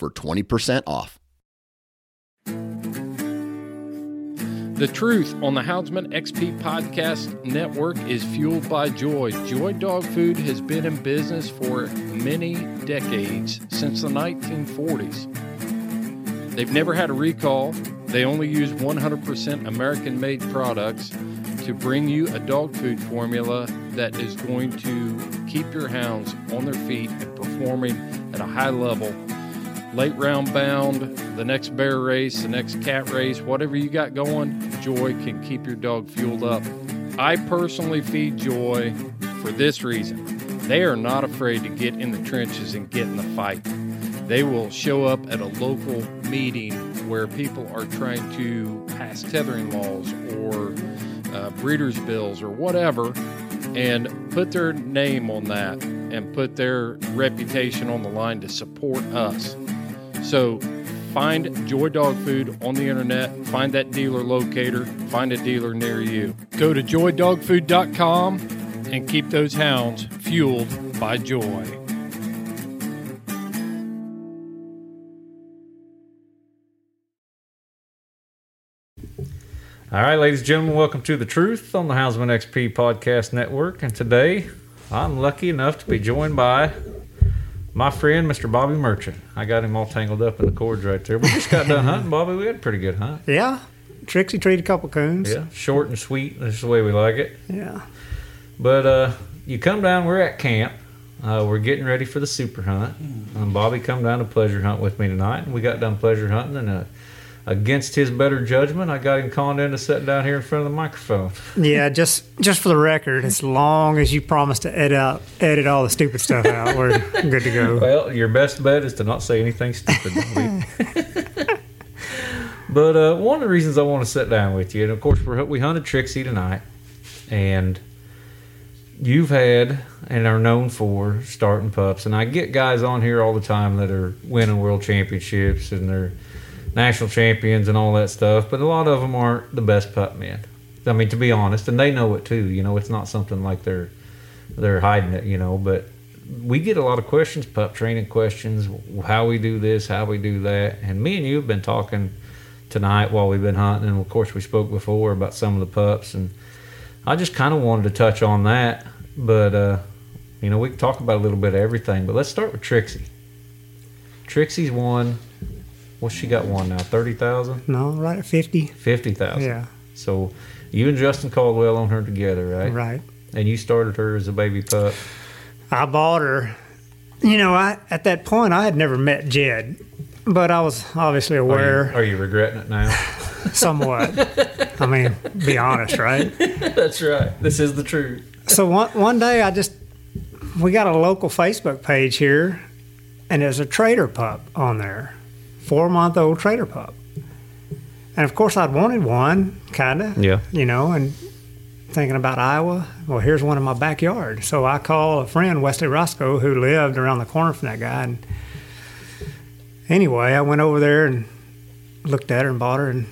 for 20% off. The truth on the Houndsman XP Podcast Network is fueled by Joy. Joy Dog Food has been in business for many decades, since the 1940s. They've never had a recall. They only use 100% American made products to bring you a dog food formula that is going to keep your hounds on their feet and performing at a high level late round bound, the next bear race, the next cat race, whatever you got going, Joy can keep your dog fueled up. I personally feed Joy for this reason. They are not afraid to get in the trenches and get in the fight. They will show up at a local meeting where people are trying to pass tethering laws or uh, breeders' bills or whatever and put their name on that and put their reputation on the line to support us. So find Joy Dog Food on the internet, find that dealer locator, find a dealer near you. Go to joydogfood.com and keep those hounds fueled by joy. All right, ladies and gentlemen, welcome to The Truth on the Houndsman XP Podcast Network. And today I'm lucky enough to be joined by my friend, Mr. Bobby Merchant. I got him all tangled up in the cords right there. We just got done hunting, Bobby. We had a pretty good hunt. Yeah. Trixie treated a couple coons. Yeah, short and sweet. That's the way we like it. Yeah. But uh, you come down, we're at camp. Uh, we're getting ready for the super hunt. And Bobby come down to pleasure hunt with me tonight. And we got done pleasure hunting and uh, against his better judgment, I got him conned into sitting down here in front of the microphone. Yeah, just just for the record, as long as you promise to edit out edit all the stupid stuff out, we're good to go. Well, your best bet is to not say anything stupid. But uh, one of the reasons I want to sit down with you, and of course we're, we hunted Trixie tonight, and you've had and are known for starting pups, and I get guys on here all the time that are winning world championships and they're national champions and all that stuff, but a lot of them aren't the best pup men. I mean, to be honest, and they know it too. You know, it's not something like they're they're hiding it. You know, but we get a lot of questions, pup training questions, how we do this, how we do that, and me and you have been talking tonight while we've been hunting, and of course we spoke before about some of the pups, and I just kind of wanted to touch on that, but uh, you know, we can talk about a little bit of everything, but let's start with Trixie. Trixie's one well, she got one now, thirty thousand. No, right at fifty. Fifty thousand. Yeah. So you and Justin Caldwell on her together, right? Right. And you started her as a baby pup. I bought her. You know, I at that point I had never met Jed, but I was obviously Are aware you, are you regretting it now? somewhat. I mean, be honest, right? That's right. This is the truth. So one one day I just we got a local Facebook page here, and there's a trader pup on there, four month old trader pup, and of course I'd wanted one, kind of, Yeah. you know, and thinking about Iowa. Well, here's one in my backyard, so I call a friend Wesley Roscoe who lived around the corner from that guy, and anyway I went over there and looked at her and bought her, and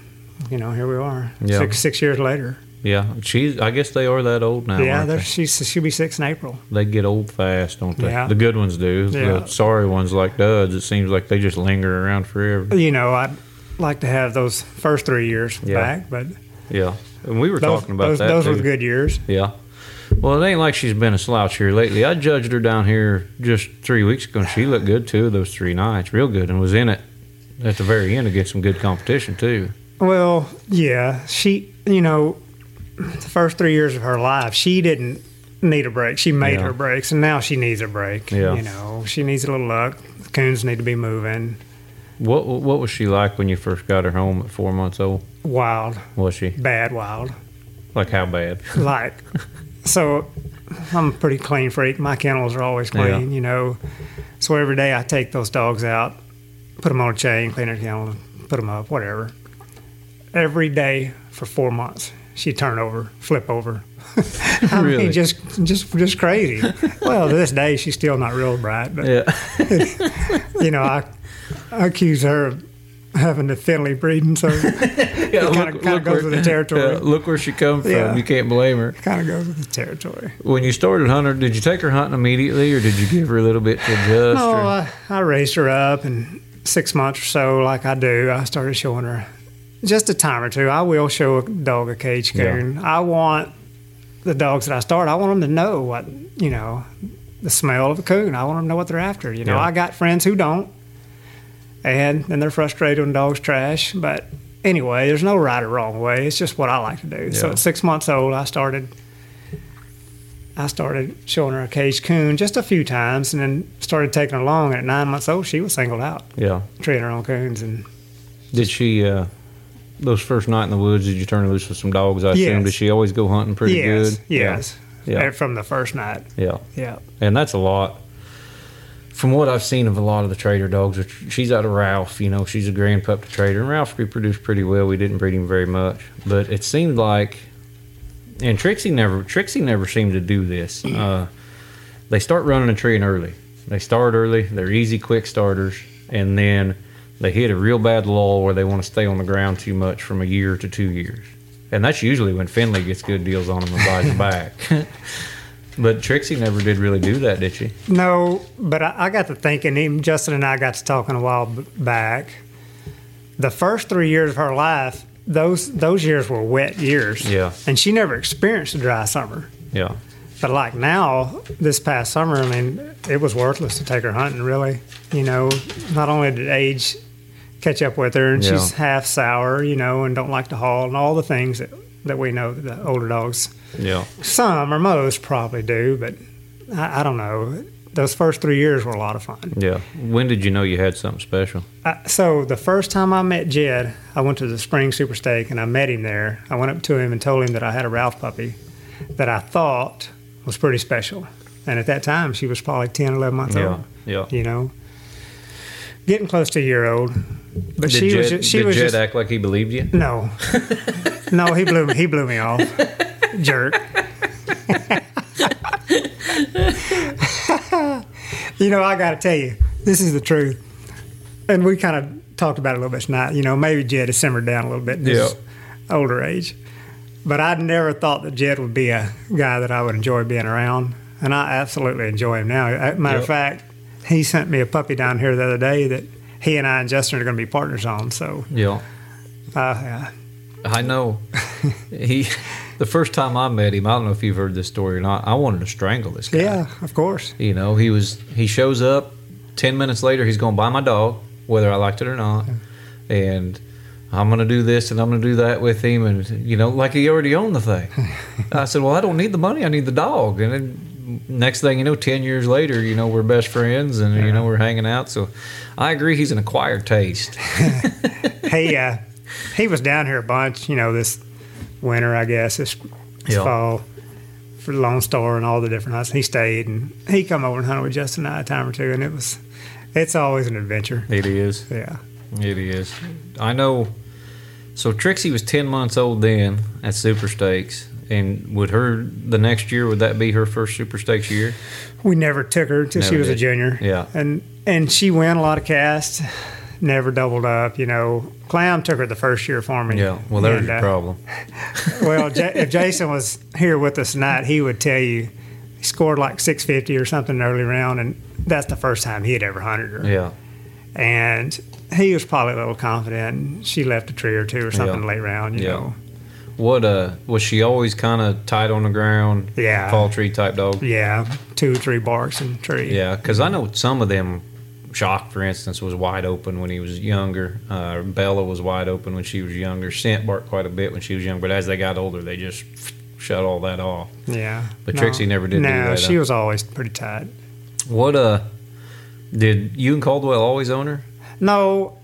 you know here we are, Yeah. six six years later. Yeah. She's. I guess they are that old now. yeah, they're- she's she'll be six in April. They get old fast, don't they? Yeah. The good ones do. Yeah. The sorry ones like Duds, it seems like they just linger around forever. you know, I'd like to have those first three years Yeah. back, but Yeah. And we were those, talking about those, that. those were too. the good years. Yeah. Well, it ain't like she's been a slouch here lately. I judged her down here just three weeks ago, and she looked good two of those three nights, real good, and was in it at the very end to get some good competition too. Well, yeah, she, you know, the first three years of her life, she didn't need a break. She made Yeah. her breaks, and now she needs a break. Yeah. You know, she needs a little luck. The coons need to be moving. What What was she like when you first got her home at four months old? Wild, Was she bad, wild. like how bad? Like, so I'm a pretty clean freak. My kennels are always clean, Yeah. you know. So every day I take those dogs out put them on a chain, clean her kennel, put them up, whatever. Every day for four months, she'd turn over, flip over. I Really? mean, just just just crazy. well, to this day, she's still not real bright, but Yeah. you know, I, I accuse her of having the Finley breeding, so yeah kinda- kinda goes with the territory. look where she come from. Yeah. You can't blame her. kind of goes with the territory. When you started hunting, did you take her hunting immediately, or did you give her a little bit to adjust? No, I, I raised her up, and six months or so, like I do, I started showing her just a time or two. I will show a dog a cage Yeah. coon. I want the dogs that I start. I want them to know what you know, the smell of a coon. I want them to know what they're after. You know, Yeah. I got friends who don't, and then they're frustrated when dogs trash. But anyway, there's no right or wrong way. It's just what I like to do. So at six months old, I started. I started showing her a cage coon just a few times, and then started taking her along. At nine months old, she was singled out, yeah. treating her own coons, and Did she? uh Those first night in the woods, did you turn loose with some dogs? I assume. Yes. Did she always go hunting pretty yes, good? yes, Yeah. And from the first night, Yeah. yeah, And that's a lot. From what I've seen of a lot of the trader dogs, which she's out of Ralph. You know, she's a grand pup to trader, and Ralph reproduced pretty well. We didn't breed him very much, but it seemed like, and Trixie never, Trixie never seemed to do this. Uh, they start running a tree in early. They start early. They're easy, quick starters, and then they hit a real bad lull where they want to stay on the ground too much from a year to two years, and that's usually when Finley gets good deals on them and buys them back. but Trixie never did really do that, did she? No, but I, I got to thinking. Even Justin and I got to talking a while b- back. The first three years of her life, those those years were wet years. Yeah. and she never experienced a dry summer. Yeah. But like now, this past summer, I mean, it was worthless to take her hunting. Really, you know, not only did age catch up with her, and Yeah. she's half sour, you know, and don't like to haul, and all the things that that we know that the older dogs, Yeah. some or most, probably do. But I, I don't know. Those first three years were a lot of fun. Yeah. When did you know you had something special? I, so the first time I met Jed, I went to the Spring Super Stake and I met him there. I went up to him and told him that I had a Ralph puppy that I thought was pretty special. And at that time, she was probably 10, 11 months Yeah. old. Yeah. You know, getting close to a year old. But did she Jed, was just, she did was Jed just act like he believed you? no, no. He blew he blew me off, jerk. you know, I got to tell you, this is the truth, and we kind of talked about it a little bit tonight. You know, maybe Jed has simmered down a little bit in his older age, but I'd never thought that Jed would be a guy that I would enjoy being around, and I absolutely enjoy him now. Matter Yep. of fact, he sent me a puppy down here the other day that he and I and Justin are going to be partners on. So, Yeah. uh, yeah. I know. he. The first time I met him, I don't know if you've heard this story or not. I wanted to strangle this guy. Yeah, of course. You know, he was. He shows up. Ten minutes later, he's going to buy my dog, whether I liked it or not, and. I'm gonna do this and I'm gonna do that with him, and you know, like he already owned the thing. I said, "Well, I don't need the money; I need the dog." And then next thing you know, ten years later, you know, we're best friends, and you know, we're hanging out. So, I agree, he's an acquired taste. He uh, he was down here a bunch, you know, this winter, I guess, this, this Yeah. fall for Lone Star and all the different hunts. He stayed and he come over and hunted with Justin and I a time or two, and it was it's always an adventure. It is. Yeah. It is. I know. So Trixie was ten months old then at Super Stakes, and would her the next year would that be her first Super Stakes year? We never took her until she was a junior. Yeah. And and she won a lot of casts, never doubled up, you know. Clam took her the first year for me. Yeah. Well, there's And, your uh, problem. Well, J- if Jason was here with us tonight, he would tell you he scored like 650 or something in the early round, and that's the first time he had ever hunted her. Yeah. And he was probably a little confident. She left a tree or two or something Yeah. late round, you Yeah. know. What uh was she always kind of tight on the ground? Yeah. Fall tree type dog. Yeah, two or three barks and tree. Yeah, because I know some of them. Shock, for instance, was wide open when he was younger. Uh, Bella was wide open when she was younger. Scent barked quite a bit when she was young, but as they got older, they just shut all that off. Yeah. But Trixie never did No, she was always pretty tight. What uh did you and Caldwell always own her? No,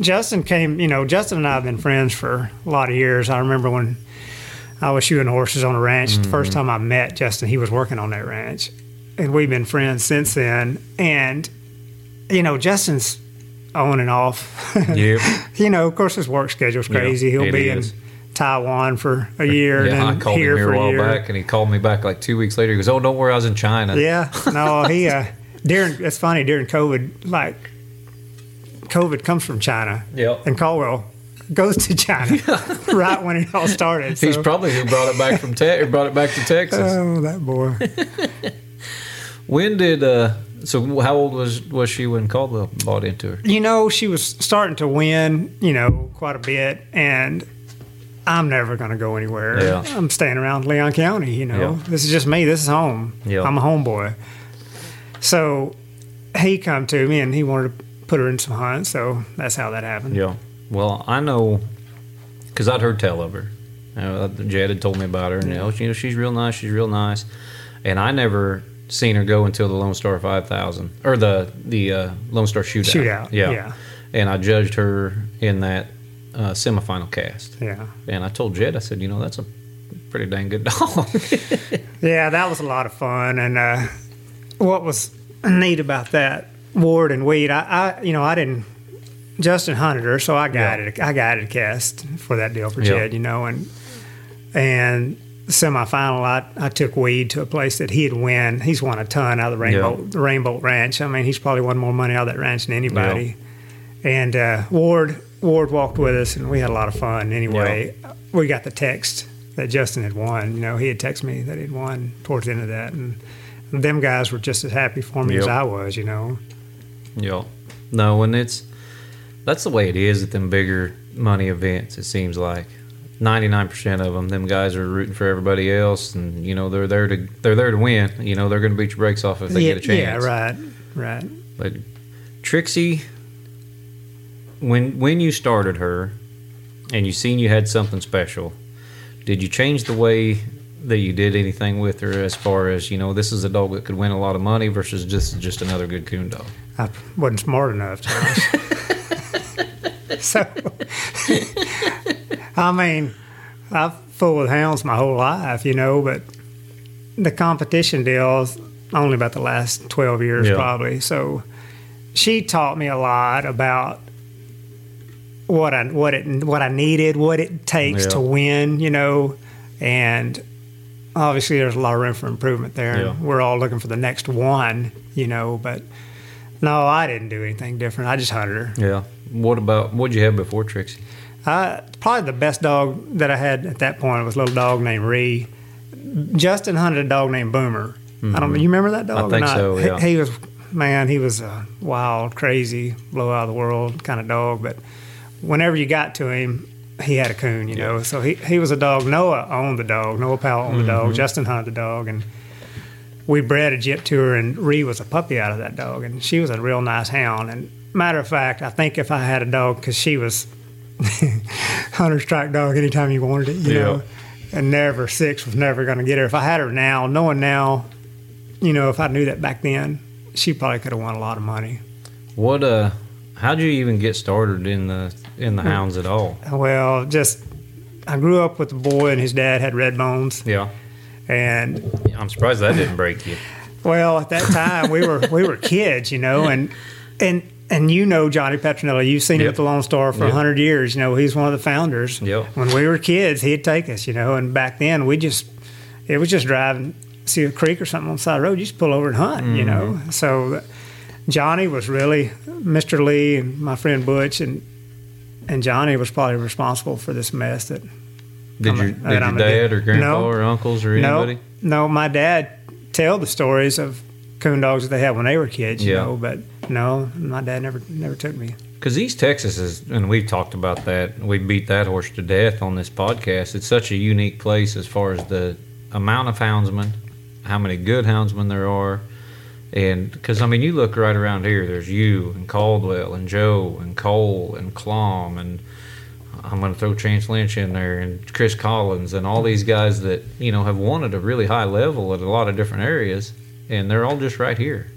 Justin came. You know, Justin and I have been friends for a lot of years. I remember when I was shooting horses on a ranch. The first Mm-hmm. time I met Justin, he was working on that ranch, and we've been friends since then. And you know, Justin's on and off. Yep. you know, of course, his work schedule's crazy. He'll be is. in Taiwan for a year Yeah, I and called then him here here for a a while year. back, and he called me back like two weeks later. He goes, "Oh, don't worry, I was in China." Yeah, no, he uh, during it's funny during COVID, like COVID comes from China, Yep. and Caldwell goes to China right when it all started. He's so- probably who brought it back from Te- brought it back to Texas. oh that boy. when did uh? So how old was was she when Caldwell bought into her? you know, she was starting to win, you know, quite a bit, and I'm never going to go anywhere. Yeah. I'm staying around Leon County, you know. Yeah. This is just me. This is home. Yeah. I'm a homeboy. So he come to me and he wanted to put her in some hunts, so that's how that happened. Yeah. Well, I know because I'd heard tell of her. Uh, Jed had told me about her, and you know, she- you know, she's real nice. She's real nice, and I never seen her go until the Lone Star Five Thousand or the the uh, Lone Star Shootout. Shootout, Yeah. yeah. And I judged her in that uh, semifinal cast, Yeah. and I told Jed, I said, you know, that's a pretty dang good dog. Yeah, that was a lot of fun. And uh, what was neat about that, Ward and Weed, I, I you know, I didn't. Justin hunted her, so I guided. I guided a cast for that deal for Yeah. Jed, you know, and and semifinal, I, I took Weed to a place that he'd win. He's won a ton out of the Rainbow the Rainbow Ranch. I mean, he's probably won more money out of that ranch than anybody. And uh, Ward Ward walked with us, and we had a lot of fun. Anyway, we got the text that Justin had won. You know, he had texted me that he'd won towards the end of that, and them guys were just as happy for me as I was. You know, Yeah. No, and it's that's the way it is at them bigger money events. It seems like ninety nine percent of them, them guys are rooting for everybody else, and you know they're there to they're there to win. You know they're going to beat your brakes off if they yeah, get a chance. yeah, right, right. But Trixie, when when you started her, and you seen you had something special, did you change the way that you did anything with her as far as you know this is a dog that could win a lot of money versus just just another good coon dog? I wasn't smart enough, so, I mean, I've fooled with hounds my whole life, you know, but the competition deal is only about the last 12 years, Yeah. probably. So, she taught me a lot about what I what it what I needed, what it takes Yeah. to win, you know, and obviously there's a lot of room for improvement there. Yeah. We're all looking for the next one, you know, but no, I didn't do anything different. I just hunted her. Yeah. What about what'd you have before Trixie? I, probably the best dog that I had at that point was a little dog named Ree. Justin hunted a dog named Boomer. I don't know. You remember that dog? or think not? so, He- yeah. He, was, man, he was a wild, crazy, blow out of the world kind of dog. But whenever you got to him, he had a coon, you know. So he, he was a dog. Noah owned the dog. Noah Powell owned the Mm-hmm. dog. Justin hunted the dog. And we bred a to her, and Ree was a puppy out of that dog. And she was a real nice hound. And matter of fact, I think if I had a dog, because she was hunter strike dog anytime you wanted it, you Yeah. know. And never six was never going to get her. If I had her now, knowing now, you know, if I knew that back then, she probably could have won a lot of money. What uh how'd you even get started in the in the hounds at all? Well, just I grew up with a boy, and his dad had Redbones, Yeah. And I'm surprised that didn't break you. Well, at that time we were we were kids, you know, and and and you know Johnny Petronella, you've seen him at the Lone Star for a Yep. hundred years. You know, he's one of the founders. Yep. When we were kids, he'd take us, you know, and back then we just it was just driving, see a creek or something on the side of the road, you just pull over and hunt, you know. Mm-hmm. So Johnny was really Mr. Lee and my friend Butch and and Johnny was probably responsible for this mess that Did your did your dad or grandpa No. or uncles or anybody? No, no, my dad tell the stories of coon dogs that they had when they were kids, you Yeah. know, but no, my dad never never took me. Because East Texas is, and we've talked about that. We beat that horse to death on this podcast. It's such a unique place as far as the amount of houndsmen, how many good houndsmen there are, and because I mean, you look right around here. There's you and Caldwell and Joe and Cole and Clom and I'm going to throw Chance Lynch in there and Chris Collins and all these guys that you know have won at a really high level at a lot of different areas, and they're all just right here.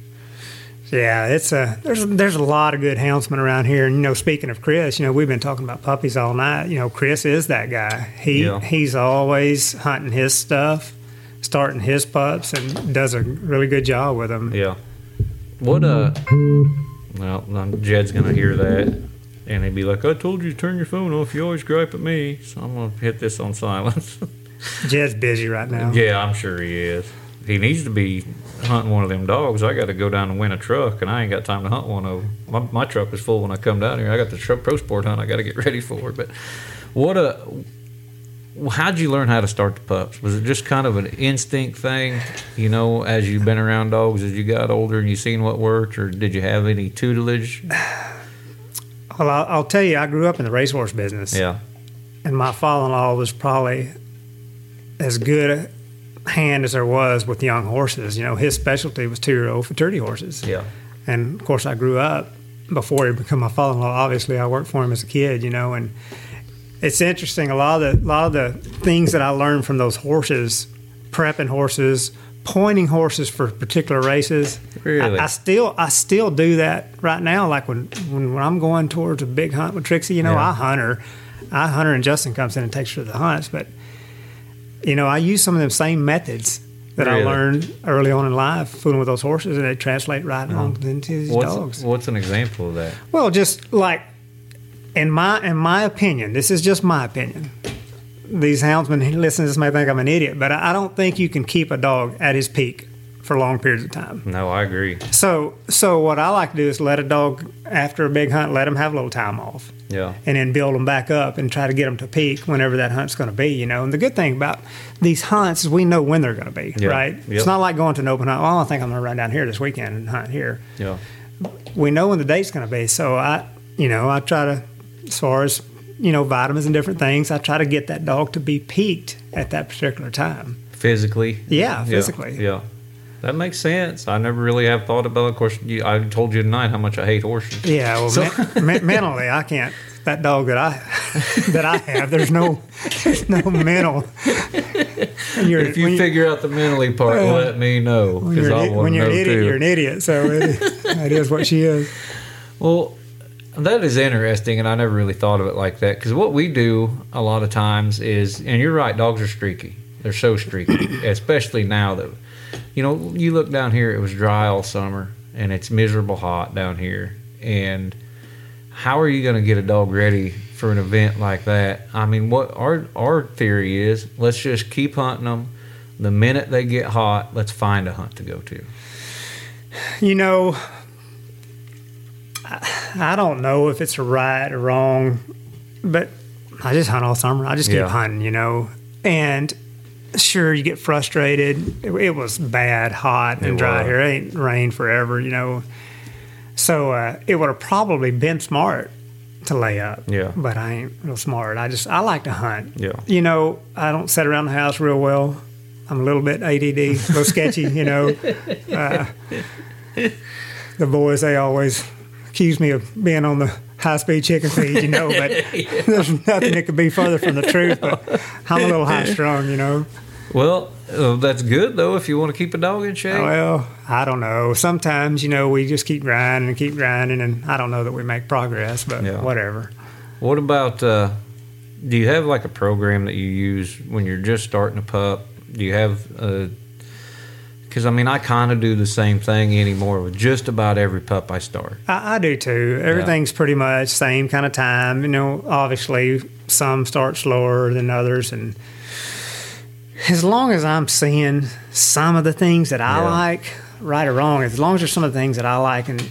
Yeah, it's a there's there's a lot of good houndsmen around here. And you know, speaking of Chris, you know, we've been talking about puppies all night. You know, Chris is that guy. He Yeah. he's always hunting his stuff, starting his pups, and does a really good job with them. Yeah. What uh Well, Jed's gonna hear that, and he'd be like, "I told you to turn your phone off. You always gripe at me." So I'm gonna hit this on silence. Jed's busy right now. yeah, I'm sure he is. He needs to be hunting one of them dogs. I got to go down and win a truck, and I ain't got time to hunt one of them. My, my truck is full when I come down here. I got the truck pro sport hunt. I got to get ready for. But what a how'd you learn how to start the pups? Was it just kind of an instinct thing, you know, as you've been around dogs as you got older and you seen what worked, or did you have any tutelage? Well, I'll, I'll tell you, I grew up in the racehorse business. Yeah, and my father-in-law was probably as good a hand as there was with young horses. You know, his specialty was two-year-old futurity horses. yeah, And of course, I grew up before he became my father-in-law. Obviously, I worked for him as a kid. You know, and it's interesting. A lot of the a lot of the things that I learned from those horses, prepping horses, pointing horses for particular races. Really? I, I still I still do that right now. Like when when, when I'm going towards a big hunt with Trixie, you know, Yeah. I hunt her. I hunt her and Justin comes in and takes her to the hunts. But you know, I use some of them same methods that Really? I learned early on in life, fooling with those horses, and they translate right oh. on into these what's dogs. what's an example of that? Well, just like in my in my opinion, this is just my opinion. These houndsmen who listen to this may think I'm an idiot, but I I don't think you can keep a dog at his peak for long periods of time. No, I agree. So, so what I like to do is let a dog after a big hunt, let him have a little time off, Yeah, and then build them back up and try to get them to peak whenever that hunt's going to be. You know, and the good thing about these hunts is we know when they're going to be. Yeah. Right? Yep. It's not like going to an open hunt. Well, I think I'm going to run down here this weekend and hunt here yeah, we know when the date's going to be. So I, you know, I try to, as far as you know, vitamins and different things, I try to get that dog to be peaked at that particular time. physically. Yeah, physically. Yeah, that makes sense. I never really have thought about. Of course, you, I told you tonight how much I hate horses. Yeah, well, So- men- men- mentally, I can't. That dog that I that I have, there's no there's no mental. If you you- figure out the mentally part, Well, let me know when because you're, I an, want when to you're know an idiot, too. you're an idiot. So it, that is what she is. Well, that is interesting, and I never really thought of it like that. Because what we do a lot of times is, and you're right, dogs are streaky. They're so streaky, especially now that, you know, you look down here. It was dry all summer, and it's miserable hot down here. And how are you going to get a dog ready for an event like that? I mean, what our our theory is, let's just keep hunting them. The minute they get hot, let's find a hunt to go to. You know, I, I don't know if it's right or wrong, but I just hunt all summer. I just keep Yeah. hunting, you know. And sure, you get frustrated. It, it was bad, hot, and It dry was. here. It ain't rained forever, you know. So uh, it would have probably been smart to lay up. Yeah. But I ain't real smart. I just, I like to hunt. Yeah. You know, I don't sit around the house real well. I'm a little bit ADD, a little sketchy, you know. Uh, the boys they always accuse me of being on the high speed chicken feed, you know, but there's nothing that could be further from the truth. But I'm a little high strung, you know. Well, uh, that's good though if you want to keep a dog in shape. Well, I don't know. Sometimes, you know, we just keep grinding and keep grinding, and I don't know that we make progress, but Yeah. whatever. What about? Uh, do you have like a program that you use when you're just starting a pup? Do you have? Because I mean, I kind of do the same thing anymore with just about every pup I start. I, I do too. Everything's pretty much same kind of time. You know, obviously some start slower than others, and as long as I'm seeing some of the things that I Yeah. like, right or wrong, as long as there's some of the things that I like, and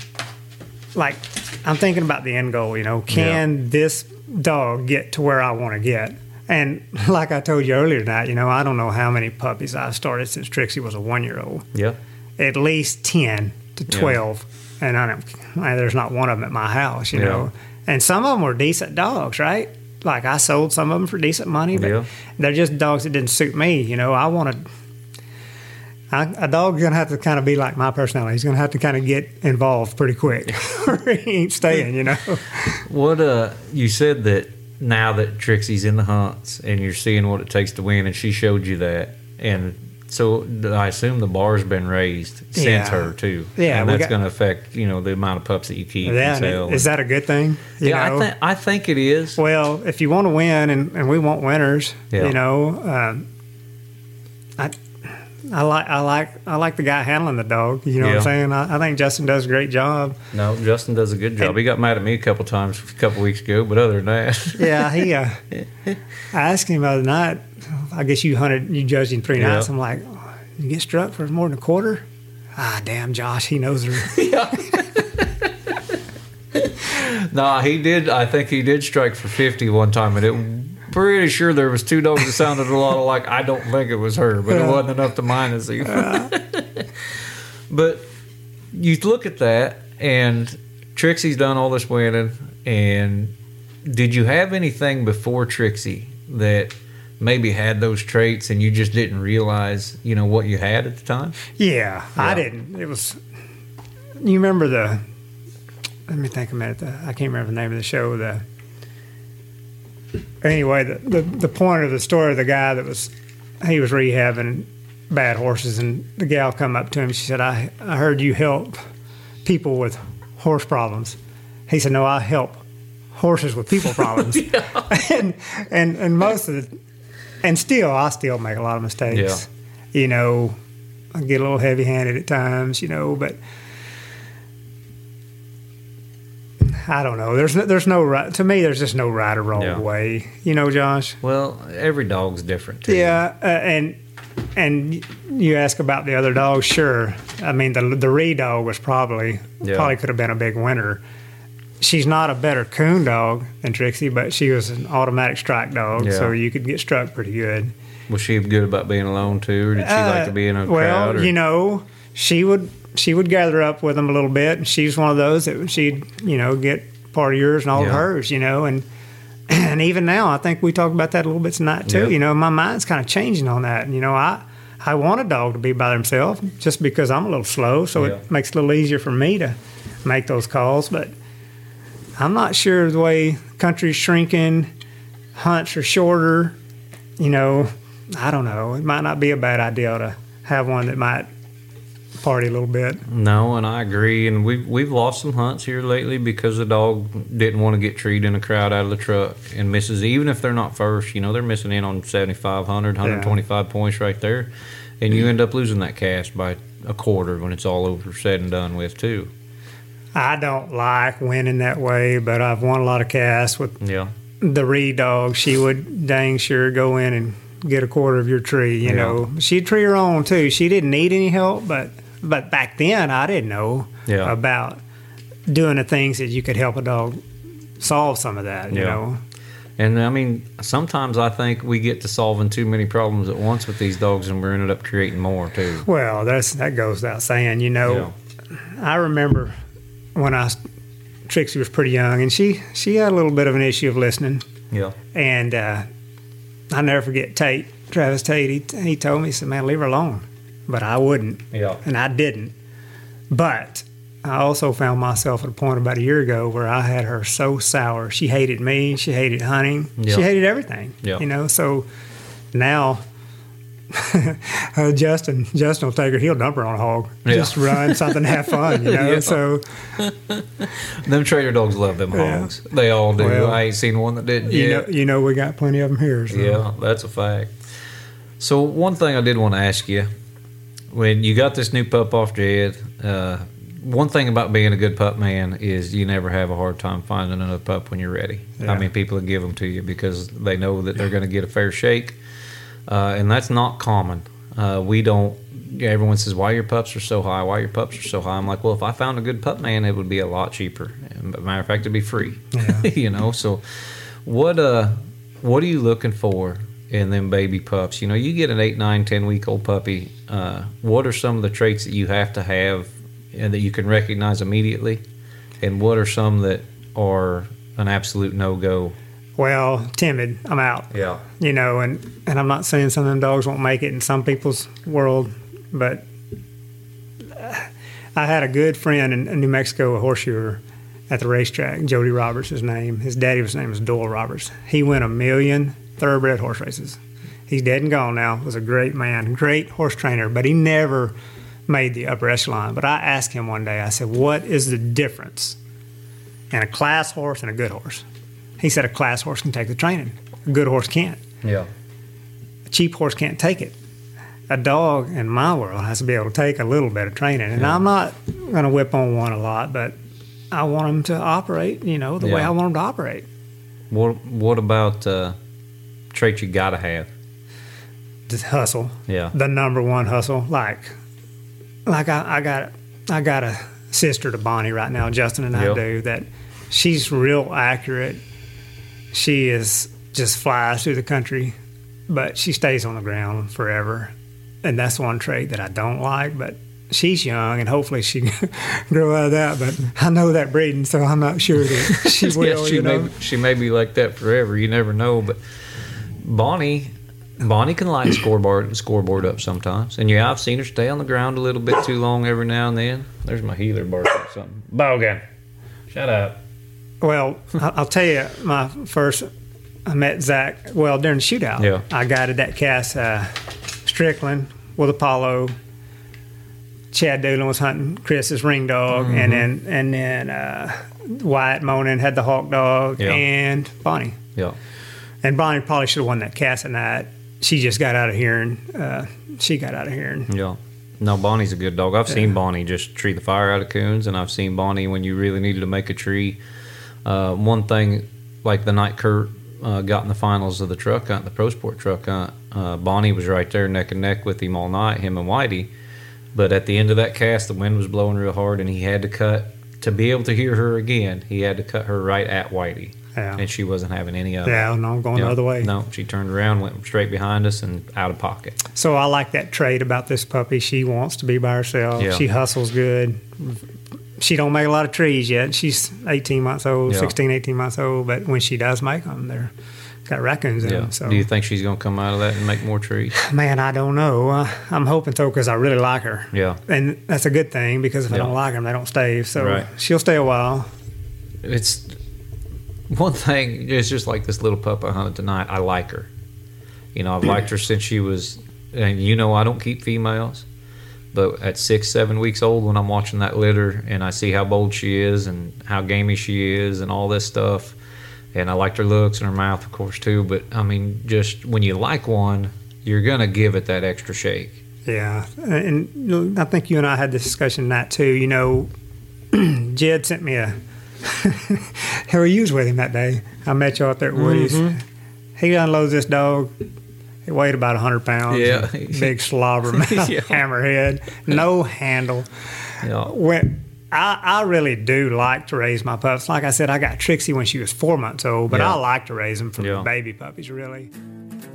like I'm thinking about the end goal. You know, can this dog get to where I want to get? And like I told you earlier tonight, you know, I don't know how many puppies I've started since Trixie was a one year old Yeah. at least 10 to 12 and I don't there's not one of them at my house you Yeah. know and some of them were decent dogs right like I sold some of them for decent money but Yeah. they're just dogs that didn't suit me you know I wanted I, a dog's gonna have to kind of be like my personality. He's gonna have to kind of get involved pretty quick, or he ain't staying. You know. What? Uh, you said that now that Trixie's in the hunts and you're seeing what it takes to win, and she showed you that, and so I assume the bar's been raised since Yeah. her too. Yeah, and we going to affect you know the amount of pups that you keep That, and sell. is that a good thing? You yeah, know? I think I think it is. Well, if you want to win, and, and we want winners, Yeah. you know, um, I, I like I like I like the guy handling the dog. You know what I'm saying? I, I think Justin does a great job. No, Justin does a good job. He got mad at me a couple times a couple weeks ago, but other than that, Yeah, he. Uh, I asked him the other night. I guess you hunted, you judged in three Yeah. nights. I'm like, you get struck for more than a quarter. Ah, damn, Josh, he knows her. no, he did. I think he did strike for fifty one time, and it. Pretty sure there was two dogs that sounded a lot like I don't think it was her, but it wasn't enough to minus him. but you look at that, and Trixie's done all this winning. And did you have anything before Trixie that maybe had those traits, and you just didn't realize, you know, what you had at the time? Yeah, I didn't. It was. You remember the? Let me think a minute. The, I can't remember the name of the show. The. Anyway, the, the the point of the story of the guy that was, he was rehabbing bad horses, and the gal come up to him. She said, "I I heard you help people with horse problems." He said, "No, I help horses with people problems." and and and most of the, and still, I still make a lot of mistakes. You know, I get a little heavy handed at times, you know, but I don't know. There's no, there's no right to me. There's just no right or wrong Yeah. way, you know, Josh. Well, every dog's different too. Yeah, uh, and and you ask about the other dogs. Sure, I mean the the Ree dog was probably Yeah. probably could have been a big winner. She's not a better coon dog than Trixie, but she was an automatic strike dog, Yeah. so you could get struck pretty good. Was she good about being alone too, or did she like to be in a Uh, well, crowd? Or? you know, she would she would gather up with them a little bit, and she's one of those that she'd you know get part of yours and all of hers, you know, and and even now, I think we talked about that a little bit tonight too. Yeah. You know, my mind's kind of changing on that. You know, I I want a dog to be by themselves just because I'm a little slow, so Yeah. it makes it a little easier for me to make those calls, but. I'm not sure the way country's shrinking, hunts are shorter. You know, I don't know. It might not be a bad idea to have one that might party a little bit. No, and I agree. And we've we've lost some hunts here lately because the dog didn't want to get treed in a crowd out of the truck and misses. Even if they're not first, you know they're missing in on 7,500, 125 points right there, and you mm-hmm. end up losing that cast by a quarter when it's all over said and done with too. I don't like winning that way, but I've won a lot of casts with Yeah, the Reed dog. She would dang sure go in and get a quarter of your tree. You Yeah. know, she'd tree her own too. She didn't need any help, but but back then I didn't know Yeah. about doing the things that you could help a dog solve some of that. You Yeah. know. and I mean sometimes I think we get to solving too many problems at once with these dogs, and we're ended up creating more too. Well, that's that goes without saying. You know, I remember when I Trixie was pretty young, and she she had a little bit of an issue of listening, Yeah, and uh, I never forget Tate, Travis Tate. He, he told me, he said, "Man, leave her alone," but I wouldn't, yeah, and I didn't. But I also found myself at a point about a year ago where I had her so sour. She hated me. She hated hunting. Yeah. She hated everything. Yeah. You know, so now. uh, Justin, Justin will take her. He'll dump her on a hog. Yeah. Just run something, have fun. You know. Yeah. So them trader dogs love them Yeah. hogs. They all do. Well, I ain't seen one that didn't you yet. know, you know, we got plenty of them here. So. Yeah, that's a fact. So one thing I did want to ask you, when you got this new pup off Jed, uh, one thing about being a good pup man is you never have a hard time finding another pup when you're ready. Yeah. I mean, people give them to you because they know that they're going to get a fair shake, uh, and that's not common. Uh, we don't. Everyone says, "Why your pups are so high? Why your pups are so high?" I'm like, "Well, if I found a good pup man, it would be a lot cheaper. And, matter of fact, it'd be free. Yeah. you know. So, what uh, what are you looking for in them baby pups? You know, you get an eight, nine, ten week old puppy. Uh, what are some of the traits that you have to have and that you can recognize immediately? And what are some that are an absolute no go? Well, timid. I'm out. Yeah. You know, and and I'm not saying some of them dogs won't make it in some people's world, but I had a good friend in, in New Mexico, a horseshoer at the racetrack. Jody Roberts, his name. His daddy was name was Doyle Roberts. He went a million thoroughbred horse races. He's dead and gone now. Was a great man, great horse trainer, but he never made the upper echelon. But I asked him one day. I said, "What is the difference in a class horse and a good horse?" He said, "A class horse can take the training. A good horse can't. Yeah. A cheap horse can't take it." a dog in my world has to be able to take a little bit of training. And I'm not going to whip on one a lot, but I want them to operate, you know, the way I want them to operate. What What about uh, traits you gotta have? Just hustle. Yeah. The number one hustle. Like, like I, I got, I got a sister to Bonnie right now, Justin and I Yep. do that. She's real accurate. She is just flies through the country, but she stays on the ground forever. And that's one trait that I don't like, but she's young and hopefully she grow out of that. But I know that breeding, so I'm not sure that she will. yeah, she you know? may she may be like that forever. You never know. But Bonnie, Bonnie can light the scoreboard scoreboard up sometimes. And yeah, I've seen her stay on the ground a little bit too long every now and then. There's my heeler barking or something. Bogan, shut up. Well, I- I'll tell you, my first, I met Zach, well, during the shootout. Yeah. I guided that cast, uh, Strickland with Apollo. Chad Doolin was hunting Chris's ring dog, Mm-hmm. and then and then uh, Wyatt Monin had the hawk dog, Yeah. and Bonnie. Yeah, And Bonnie probably should have won that cast that night. She just got out of hearing. Uh, she got out of hearing. yeah. No, Bonnie's a good dog. I've seen Bonnie just tree the fire out of coons, and I've seen Bonnie when you really needed to make a tree. Uh, one thing, like the night Kurt uh, got in the finals of the truck hunt, the Pro Sport truck hunt, uh, Bonnie was right there neck and neck with him all night, him and Whitey. But at the end of that cast, the wind was blowing real hard, and he had to cut to be able to hear her again. He had to cut her right at Whitey, Yeah. and she wasn't having any of it. Yeah, no, I'm going Yeah. the other way. No, she turned around, went straight behind us, and out of pocket. So I like that trait about this puppy. She wants to be by herself. Yeah. She hustles good. She don't make a lot of trees yet. She's 18 months old, Yeah. 16, 18 months old. But when she does make them, they're got raccoons in Yeah. them. So Do you think she's gonna come out of that and make more trees? man, I don't know. Uh, I'm hoping so because I really like her. Yeah. And that's a good thing because if I don't like them, they don't stay. So Right. she'll stay a while. It's one thing. is just like this little pup I hunted tonight. I like her. You know, I've liked her since she was. And you know, I don't keep females, but at six, seven weeks old, when I'm watching that litter and I see how bold she is and how gamey she is and all this stuff, and I liked her looks and her mouth, of course, too. But I mean, just when you like one, you're gonna give it that extra shake. Yeah, and I think you and I had this discussion that too. You know, Jed sent me a. How he was with him that day. I met you out there at Woody's. Mm-hmm. He unloads this dog. It weighed about hundred pounds. Yeah. big slobber mouth, Yeah. hammerhead, no handle. Yeah. When I, I really do like to raise my pups. Like I said, I got Trixie when she was four months old, but Yeah. I like to raise them from Yeah. baby puppies. Really.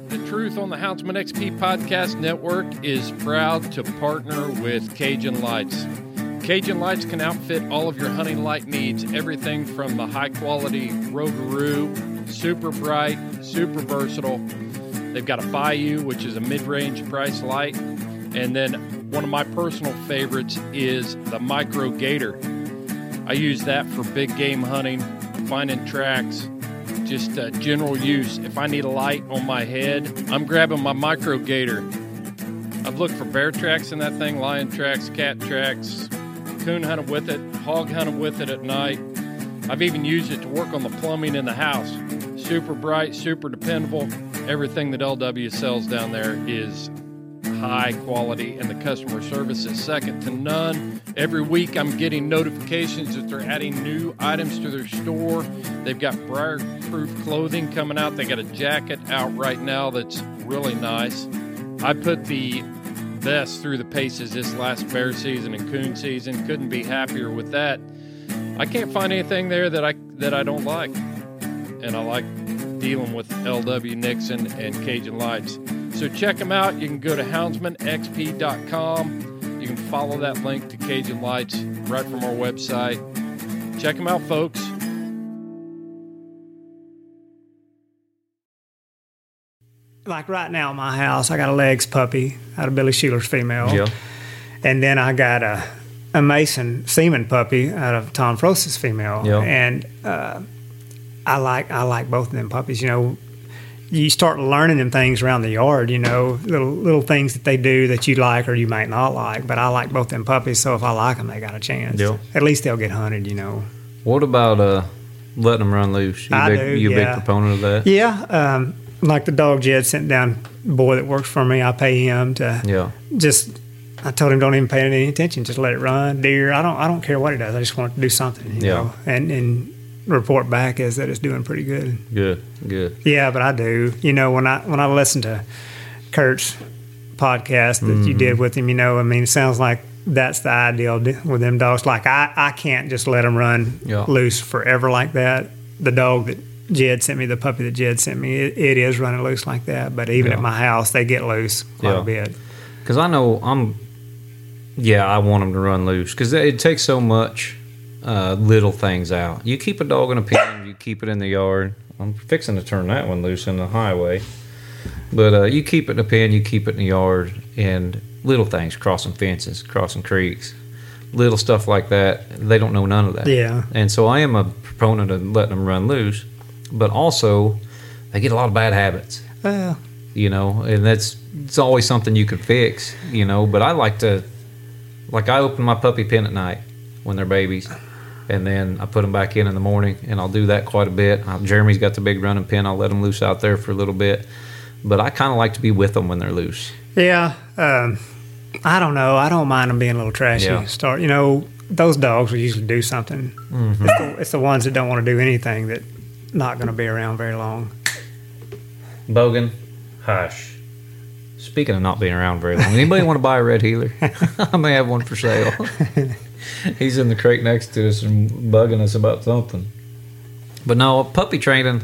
The Truth on the Houndsman XP Podcast Network is proud to partner with Cajun Lights. Cajun Lights can outfit all of your hunting light needs, everything from the high quality Rougarou, super bright, super versatile. They've got a Bayou, which is a mid range price light. And then one of my personal favorites is the Micro Gator. I use that for big game hunting, finding tracks, just uh, general use. If I need a light on my head, I'm grabbing my micro gator. I've looked for bear tracks in that thing, lion tracks, cat tracks, coon hunted with it, hog hunted with it at night. I've even used it to work on the plumbing in the house. Super bright, super dependable. Everything that LW sells down there is high quality, and the customer service is second to none. Every week, I'm getting notifications that they're adding new items to their store. They've got briar proof clothing coming out. They got a jacket out right now that's really nice. I put the vest through the paces this last bear season and coon season. Couldn't be happier with that. I can't find anything there that I that I don't like, and I like dealing with LW Nixon and Cajun Lights. So check them out. You can go to houndsmanxp.com. You can follow that link to Cajun Lights right from our website. Check them out, folks. Like right now at my house, I got a legs puppy out of Billy Schuler's female. Yeah. And then I got a, a Mason Seaman puppy out of Tom Frost's female. Yeah. And uh, I like I like both of them puppies. You know, you start learning them things around the yard. You know, little little things that they do that you like or you might not like. But I like both them puppies, so if I like them, they got a chance. Yeah. At least they'll get hunted. You know. What about uh, letting them run loose? You, I big, do, you a yeah. big proponent of that? Yeah. Um, like the dog Jed sent down, boy that works for me, I pay him to Yeah. just. I told him don't even pay any attention, just let it run. Deer, I don't, I don't care what it does. I just want it to do something, you Yeah. know. And and report back is that it's doing pretty good. Good. Good. Yeah, but I do. You know, when I when I listen to Kurt's podcast that you Mm-hmm. did with him, you know, I mean, it sounds like that's the ideal with them dogs. Like I, I can't just let them run Yeah. loose forever like that. The dog that Jed sent me, the puppy that Jed sent me, it, it is running loose like that. But even Yeah. at my house, they get loose quite Yeah. a bit. Because I know I'm, yeah, I want them to run loose because it takes so much uh, little things out. You keep a dog in a pen, you keep it in the yard. I'm fixing to turn that one loose in the highway, but uh, you keep it in a pen, you keep it in the yard, and little things, crossing fences, crossing creeks, little stuff like that. They don't know none of that. Yeah. And so I am a proponent of letting them run loose, but also they get a lot of bad habits Well, you know, and that's it's always something you can fix, you know. But I like to, like, I open my puppy pen at night when they're babies, and then I put them back in in the morning, and I'll do that quite a bit. Uh, Jeremy's got the big running pen; I'll let them loose out there for a little bit, but I kind of like to be with them when they're loose. yeah. Um, I don't know. I don't mind them being a little trashy. Yeah. Start, you know, those dogs will usually do something. Mm-hmm. It's, the, it's the ones that don't want to do anything that not going to be around very long. Bogan, hush. Speaking of not being around very long, anybody want to buy a red heeler? I may have one for sale. He's in the crate next to us and bugging us about something. But no, puppy training,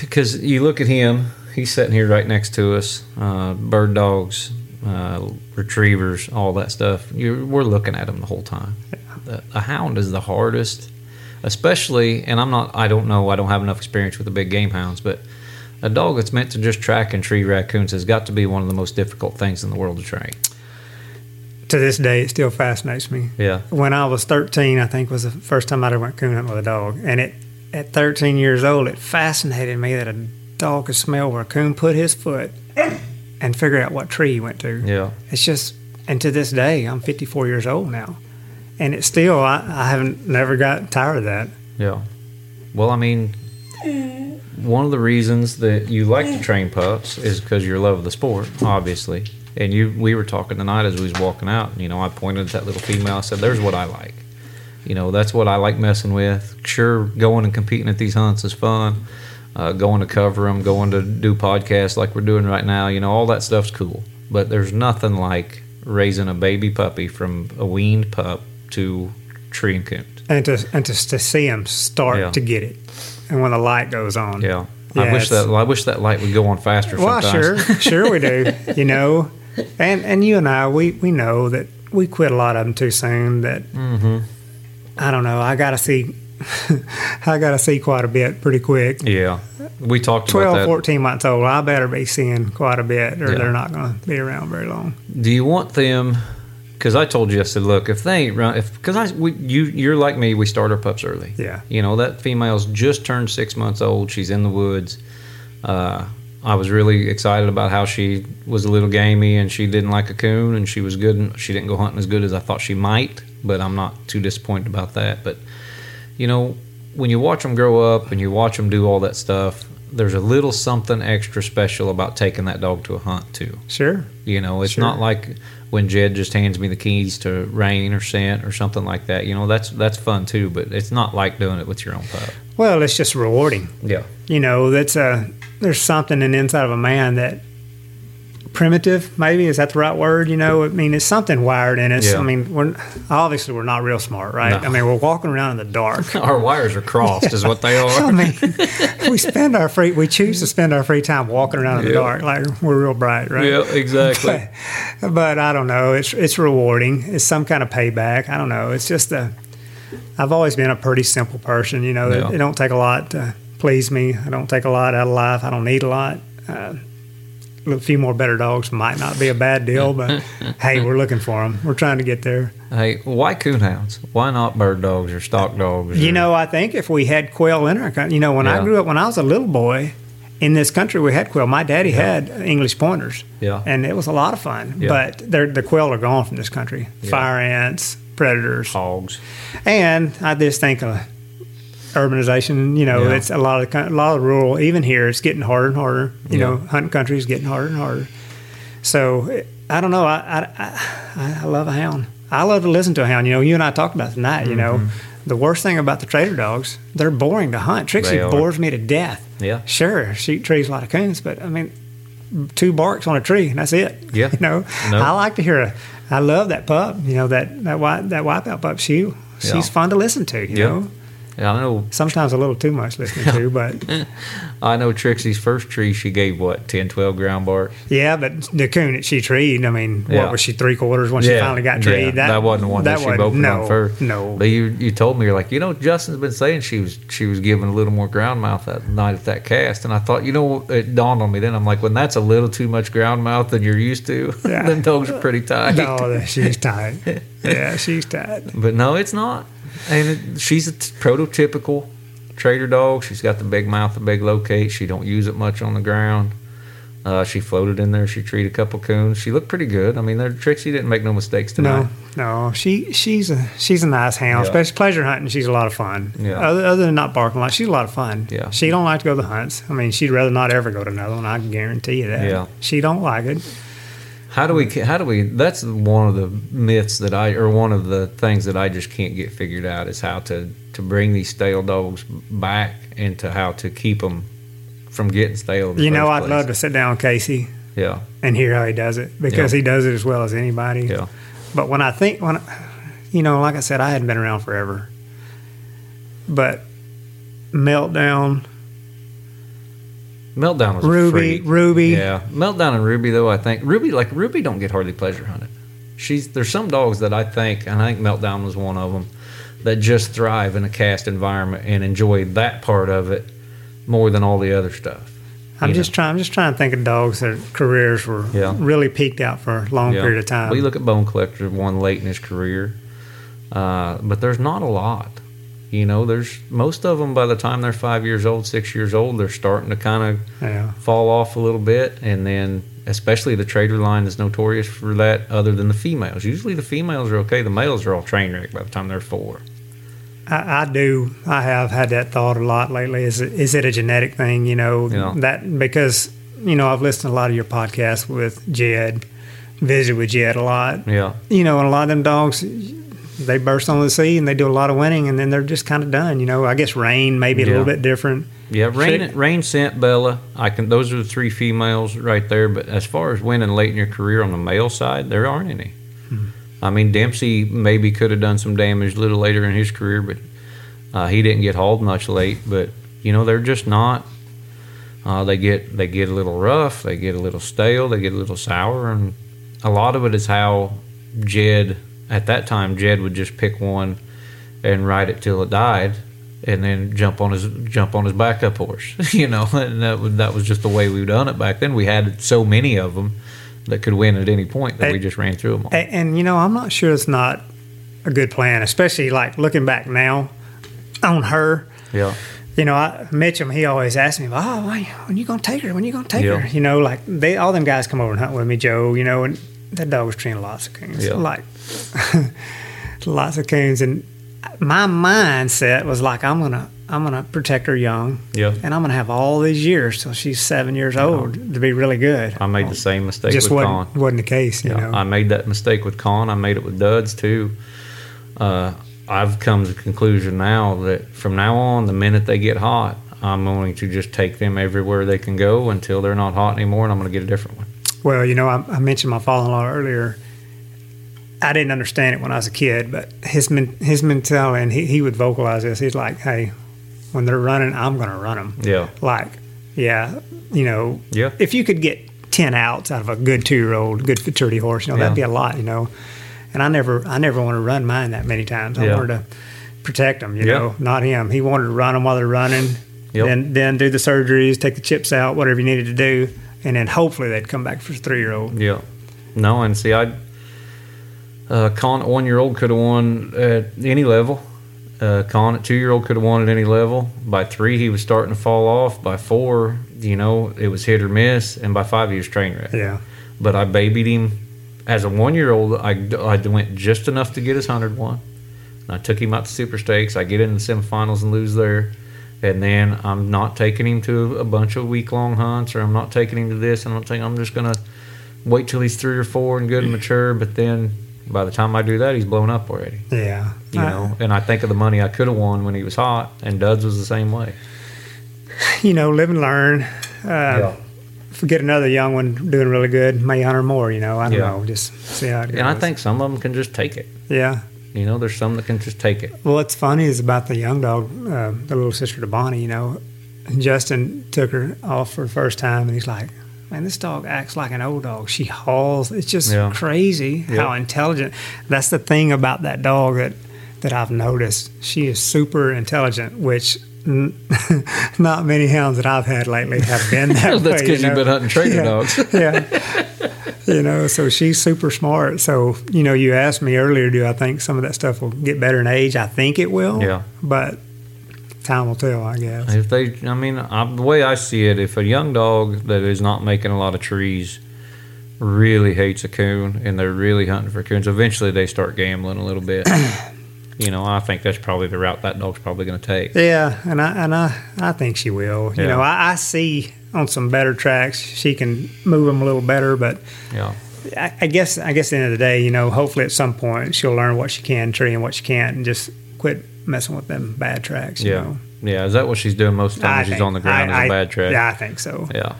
because you look at him, he's sitting here right next to us. Uh, bird dogs, uh, retrievers, all that stuff. You're, we're looking at him the whole time. The, a hound is the hardest, especially, and I'm not, I don't know, I don't have enough experience with the big game hounds, but a dog that's meant to just track and tree raccoons has got to be one of the most difficult things in the world to train. To this day, it still fascinates me. Yeah. When I was 13, I think was the first time I ever went coon hunting with a dog. And it, at 13 years old, it fascinated me that a dog could smell where a coon put his foot and figure out what tree he went to. Yeah. It's just, and to this day, I'm 54 years old now. And it's still, I, I haven't never got tired of that. Yeah. Well, I mean, one of the reasons that you like to train pups is because your love of the sport, obviously. And you, we were talking tonight as we was walking out. You know, I pointed at that little female. I said, "There's what I like. You know, that's what I like messing with. Sure, going and competing at these hunts is fun. Uh, going to cover them, going to do podcasts like we're doing right now. You know, all that stuff's cool. But there's nothing like raising a baby puppy from a weaned pup to tree and to, and to, to see them start Yeah. to get it. And when the light goes on. Yeah. Yeah, I wish that I wish that light would go on faster. Well, sometimes. sure, sure we do. You know, and and you and I, we we know that we quit a lot of them too soon. That Mm-hmm. I don't know. I got to see, I got to see quite a bit pretty quick. Yeah, we talked 12, about that. 14 months old. I better be seeing quite a bit, or Yeah. they're not going to be around very long. Do you want them? Because I told you, I said, look, if they ain't run, if because I we, you you're like me, we start our pups early. Yeah. You know that female's just turned six months old. She's in the woods. Uh, I was really excited about how she was a little gamey and she didn't like a coon and she was good. And she didn't go hunting as good as I thought she might, but I'm not too disappointed about that. But you know, when you watch them grow up and you watch them do all that stuff, there's a little something extra special about taking that dog to a hunt too. Sure. You know, it's Sure. not like when Jed just hands me the keys to rain or scent or something like that. You know, that's that's fun too, but it's not like doing it with your own pup. Well, it's just rewarding. Yeah. You know, that's a there's something in the inside of a man that primitive maybe is that the right word you know i mean it's something wired in us Yeah. i mean we're obviously we're not real smart right No. i mean we're walking around in the dark Our wires are crossed, is what they are I mean, we spend our free, we choose to spend our free time walking around in the dark, like we're real bright, right? yeah, exactly. But, but I don't know. It's it's rewarding. It's some kind of payback. I don't know. It's just a. I've always been a pretty simple person. You know, Yeah. it don't take a lot to please me. I don't take a lot out of life. I don't need a lot. Uh, a few more better dogs might not be a bad deal, but hey, we're looking for them. We're trying to get there. Hey, why coonhounds? Why not bird dogs or stock dogs? You or- know, I think if we had quail in our country, you know, when Yeah. I grew up, when I was a little boy in this country, we had quail. My daddy had English pointers, Yeah. and it was a lot of fun. Yeah. But they're, the quail are gone from this country. Yeah. Fire ants, predators, hogs. and I just think a urbanization. You know, Yeah. it's a lot of a lot of rural. Even here, it's getting harder and harder. You Yeah. know, hunting country is getting harder and harder. So I don't know. I, I I I love a hound. I love to listen to a hound. You know, you and I talked about tonight. You know, mm-hmm. the worst thing about the trader dogs, they're boring to hunt. Trixie bores me to death. Yeah. Sure, shoot trees like a coons, but I mean, two barks on a tree and that's it. Yeah. You know, No. I like to hear a. I love that pup. You know that that white that wipeout pup. She she's Yeah. fun to listen to. You Yeah. know, I know. sometimes a little too much listening to, but I know Trixie's first tree. She gave what 10, 12 ground bark. yeah. But the coon that she treed, I mean, Yeah. what was she three quarters when she finally got treed? Yeah, that, wasn't one that, she opened no, on first. No, but you you told me you're like you know Justin's been saying she was she was giving a little more ground mouth that night at that cast, and I thought you know it dawned on me then I'm like when that's a little too much ground mouth than you're used to, Yeah. them dogs are pretty tight. no, she's tight. yeah, she's tight. But no, it's not. And it, she's a t- prototypical trader dog. She's got the big mouth, the big locate. She don't use it much on the ground. Uh, she floated in there. She treated a couple coons. She looked pretty good. I mean, there- Trixie didn't make no mistakes tonight. No, no, she she's a she's a nice hound. Yeah. Especially pleasure hunting, she's a lot of fun. Yeah. Other, other than not barking a lot, she's a lot of fun. Yeah. She don't like to go to the hunts. I mean, she'd rather not ever go to another one. I can guarantee you that. Yeah. She don't like it. How do we? How do we? That's one of the myths that I, or one of the things that I just can't get figured out is how to to bring these stale dogs back into how to keep them from getting stale. You know, I'd place. love to sit down with Casey Yeah, and hear how he does it because Yeah. he does it as well as anybody. yeah, But when I think when, you know, like I said, I hadn't been around forever. But meltdown, Meltdown was Ruby. Ruby. Yeah, Meltdown and Ruby though I think Ruby like Ruby don't get hardly pleasure hunted. She's there's some dogs that I think and I think Meltdown was one of them that just thrive in a cast environment and enjoy that part of it more than all the other stuff. I'm You just trying. I'm just trying to think of dogs that careers were Yeah. really peaked out for a long Yeah. period of time. We look at Bone Collector, one late in his career, uh, but there's not a lot. You know, there's most of them by the time they're five years old, six years old, they're starting to kind of yeah, fall off a little bit, and then especially the trader line is notorious for that. Other than the females, usually the females are okay. The males are all train wreck by the time they're four. I, I do. I have had that thought a lot lately. Is it, is it a genetic thing? You know Yeah. that because you know I've listened to a lot of your podcasts with Jed, visited with Jed a lot. Yeah, You know, and a lot of them dogs. They burst on the sea and they do a lot of winning, and then they're just kind of done. You know, I guess rain maybe a little bit different. yeah. Rain, rain sent Bella. I can. Those are the three females right there. But as far as winning late in your career on the male side, there aren't any. I mean, Dempsey maybe could have done some damage a little later in his career, but uh, he didn't get hauled much late. But you know, they're just not. Uh, they get they get a little rough, they get a little stale, they get a little sour, and a lot of it is how Jed at that time Jed would just pick one and ride it till it died, and then jump on his jump on his backup horse. you know, and that was, that was just the way we done it back then. We had so many of them that could win at any point that we just ran through them all. And, and you know, I'm not sure it's not a good plan, especially like looking back now on her. Yeah, You know, I, Mitchum, he always asked me, "Oh, why, when you gonna take her? When you gonna take Yeah. her?" You know, like they all them guys come over and hunt with me, Joe. You know, and that dog was treating lots of coons, Yeah. like lots of coons. And my mindset was like, I'm gonna, I'm gonna protect her young, yeah. and I'm gonna have all these years till she's seven years old to be really good. I made the same mistake Just with wasn't Con. wasn't the case, you Yeah, know. I made that mistake with Con. I made it with Duds too. Uh, I've come to the conclusion now that from now on, the minute they get hot, I'm going to just take them everywhere they can go until they're not hot anymore, and I'm going to get a different one. Well, you know, I, I mentioned my father-in-law earlier. I didn't understand it when I was a kid, but his men, his mentality, and he, he would vocalize this. He's like, "Hey, when they're running, I'm going to run them." Yeah, Like, yeah, you know, yeah, if you could get ten outs out of a good two-year-old, good maturity horse, you know, that'd be a lot, you know. And I never, I never want to run mine that many times. I Yeah. wanted to protect them, you Yeah. know, not him. He wanted to run them while they're running, Yep. then then do the surgeries, take the chips out, whatever you needed to do, and then hopefully they'd come back for three-year-old. yeah. No, and see, I uh, Con one year old could have won at any level. Uh, Con at two year old could have won at any level. By three, he was starting to fall off. By four, you know, it was hit or miss, and by five, he was train wreck. Yeah. but I babied him as a one year old. I, I went just enough to get his hundred one. I took him out to Super Stakes. I get in the semifinals and lose there. And then I'm not taking him to a bunch of week long hunts, or I'm not taking him to this. And I'm thinking I'm just gonna wait till he's three or four and good and mature. But then by the time I do that, he's blown up already. Yeah. You know, and I think of the money I could have won when he was hot, and Duds was the same way. you know, live and learn. Uh, If we get another young one doing really good, may hunt her more. You know, I don't Yeah. know. Just see how it goes. And I think some of them can just take it. yeah. You know, there's some that can just take it. Well, what's funny is about the young dog, uh, the little sister to Bonnie. You know, Justin took her off for the first time, and he's like, "Man, this dog acts like an old dog. She hauls. It's just Yeah. crazy Yeah. how intelligent." That's the thing about that dog that that I've noticed. She is super intelligent, which. Not many hounds that I've had lately have been that way. That's because you you've know? been hunting trainer Yeah. dogs. yeah. You know, so she's super smart. So, you know, you asked me earlier, do I think some of that stuff will get better in age? I think it will. Yeah. But time will tell, I guess. If they, I mean, I, the way I see it, if a young dog that is not making a lot of trees really hates a coon and they're really hunting for coons, eventually they start gambling a little bit. you know, I think that's probably the route that dog's probably going to take. Yeah, and I and I, I think she will. You know, I, I see on some better tracks she can move them a little better, but Yeah, I, I guess I guess at the end of the day, you know, hopefully at some point she'll learn what she can tree and what she can't, and just quit messing with them bad tracks. You yeah, know? yeah. Is that what she's doing most of the time? I she's think- on the ground I- is a bad track. Yeah, I think so. Yeah.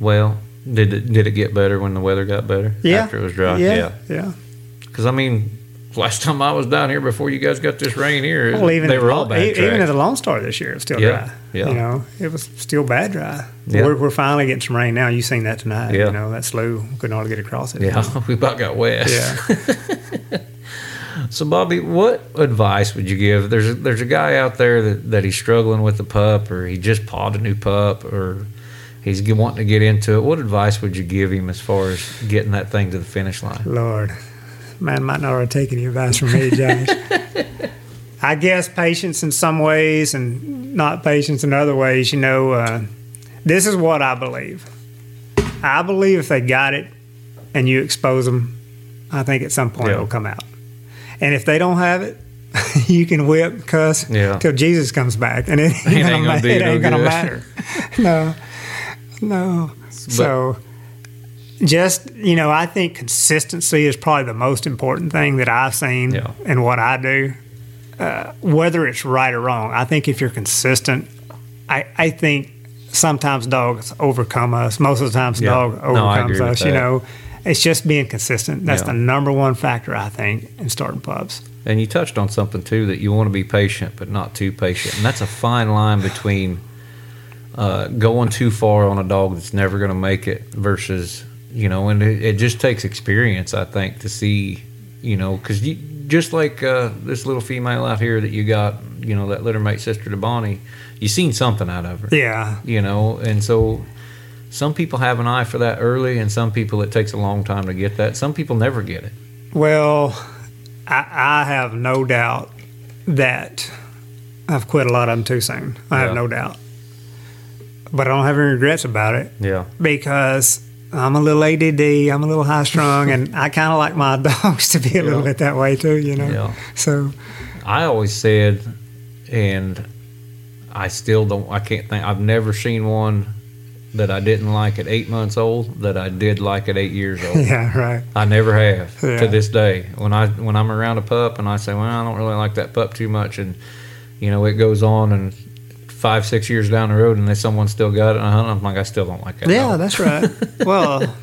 Well, did it did it get better when the weather got better? Yeah. After it was dry. Yeah, yeah. Because I mean, last time I was down here before you guys got this rain here, Well, even they were all bad even at the Lone Star this year, it was still Yeah, dry. yeah. You know, it was still bad dry. Yeah. We're, we're finally getting some rain now. You've seen that tonight. Yeah. You know, that slough couldn't hardly get across it. Yeah, we about got wet. Yeah. So, Bobby, what advice would you give? There's a, there's a guy out there that, that he's struggling with the pup, or he just pawed a new pup, or he's wanting to get into it. What advice would you give him as far as getting that thing to the finish line? Lord, man might not want to take any advice from me, Josh. I guess patience in some ways and not patience in other ways. You know, uh, this is what I believe. I believe if they got it and you expose them, I think at some point Yeah. it'll come out. And if they don't have it, you can whip, cuss Yeah. till Jesus comes back, and it ain't, ain't gonna, gonna ma- it no gonna matter. no, no. so, just you know, I think consistency is probably the most important thing that I've seen Yeah. in what I do. Uh, whether it's right or wrong, I think if you're consistent, I, I think sometimes dogs overcome us. Most of the times, Yeah. dog overcomes with us. You know, it's just being consistent. That's Yeah. the number one factor I think in starting pups. And you touched on something too that you want to be patient, but not too patient, and that's a fine line between uh, going too far on a dog that's never going to make it versus you know, and it, it just takes experience, I think, to see you know, because you just like uh, this little female out here that you got, you know, that littermate sister to Bonnie, you seen something out of her, Yeah, you know, and so. Some people have an eye for that early, and some people it takes a long time to get that. Some people never get it. Well, I, I have no doubt that I've quit a lot of them too soon. I Yeah. have no doubt. But I don't have any regrets about it Yeah, because I'm a little ADD, I'm a little high strung, and I kind of like my dogs to be a little bit that way too, you know? yeah. So, I always said, and I still don't. I can't think. I've never seen one that I didn't like at eight months old that I did like at eight years old. yeah, right. I never have Yeah. to this day. When I when I'm around a pup and I say, well, I don't really like that pup too much, and you know it goes on and five six years down the road and then someone still got it, and I'm like, I still don't like that. Yeah, that's right. well,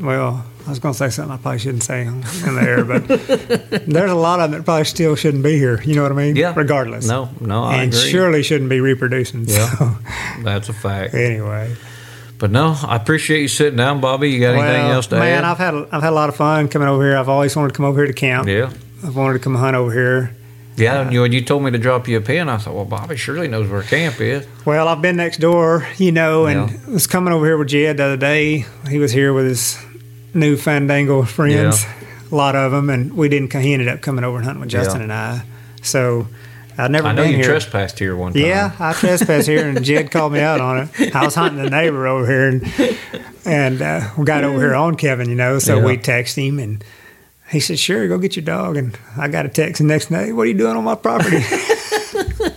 well, I was going to say something I probably shouldn't say in the air, but there's a lot of them that probably still shouldn't be here. You know what I mean? Yeah. Regardless. no, no, I and agree. surely shouldn't be reproducing. Yeah. So, That's a fact. anyway, But no, I appreciate you sitting down, Bobby. You got anything well, else to man, add? Man, I've had I've had a lot of fun coming over here. I've always wanted to come over here to camp. yeah. I've wanted to come hunt over here. Yeah, and you, when you told me to drop you a pin, I thought, well, Bobby surely knows where camp is. Well, I've been next door, you know, and Yeah. was coming over here with Jed the other day. He was here with his new Fandango friends, a lot of them, and we didn't. He ended up coming over and hunting with Justin Yeah. and I. So I'd never I know you here. trespassed here one time. Yeah, I trespassed here, and Jed called me out on it. I was hunting the neighbor over here, and and uh, we got over here on Kevin, you know. So Yeah. we texted him, and He said, "Sure, go get your dog." And I got a text the next day. What are you doing on my property?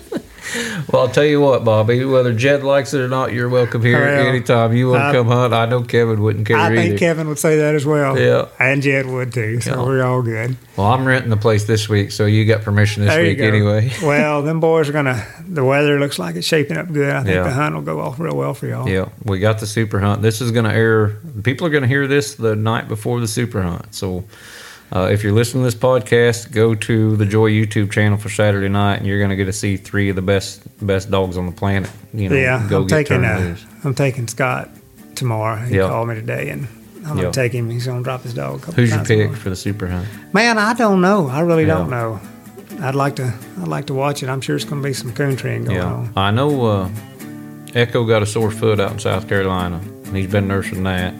Well, I'll tell you what, Bobby. Whether Jed likes it or not, you're welcome here Well, anytime you want to come hunt. I know Kevin wouldn't care I either. think Kevin would say that as well. Yeah. and Jed would too. So Yeah. we're all good. well, I'm renting the place this week, so you got permission this there week anyway. well, them boys are gonna. The weather looks like it's shaping up good. I think Yeah. the hunt will go off real well for y'all. Yeah, we got the super hunt. This is going to air. People are going to hear this the night before the super hunt. So, uh, if you're listening to this podcast, go to the Joy YouTube channel for Saturday night, and you're going to get to see three of the best best dogs on the planet. You know, yeah. go I'm get taking. Uh. I'm taking Scott tomorrow. He Yeah. called me today, and I'm Yeah. gonna take him. He's gonna drop his dog. A couple Who's your pick tomorrow. for the super hunt? Man, I don't know. I really don't know. I'd like to. I'd like to watch it. I'm sure it's gonna be some coon treeing going Yeah, on. I know. Uh, Echo got a sore foot out in South Carolina, and he's been nursing that.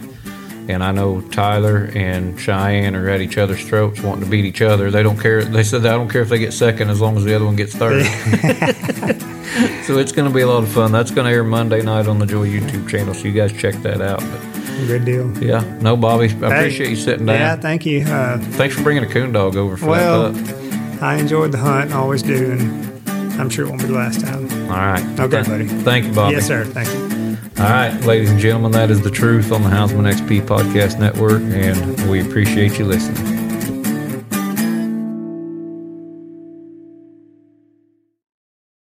And I know Tyler and Cheyenne are at each other's throats, wanting to beat each other. They don't care. They said I don't care if they get second as long as the other one gets third. so it's going to be a lot of fun. That's going to air Monday night on the Joy YouTube channel. So you guys check that out. But Good deal. yeah, no, Bobby, I Hey, appreciate you sitting down. Yeah, thank you. Uh, Thanks for bringing a coon dog over for Well, that. I enjoyed the hunt. Always do, and I'm sure it won't be the last time. All right. Okay, Th- buddy. Thank you, Bobby. Yes, sir. Thank you. All right, ladies and gentlemen, that is the truth on the Houndsman XP Podcast Network, and we appreciate you listening.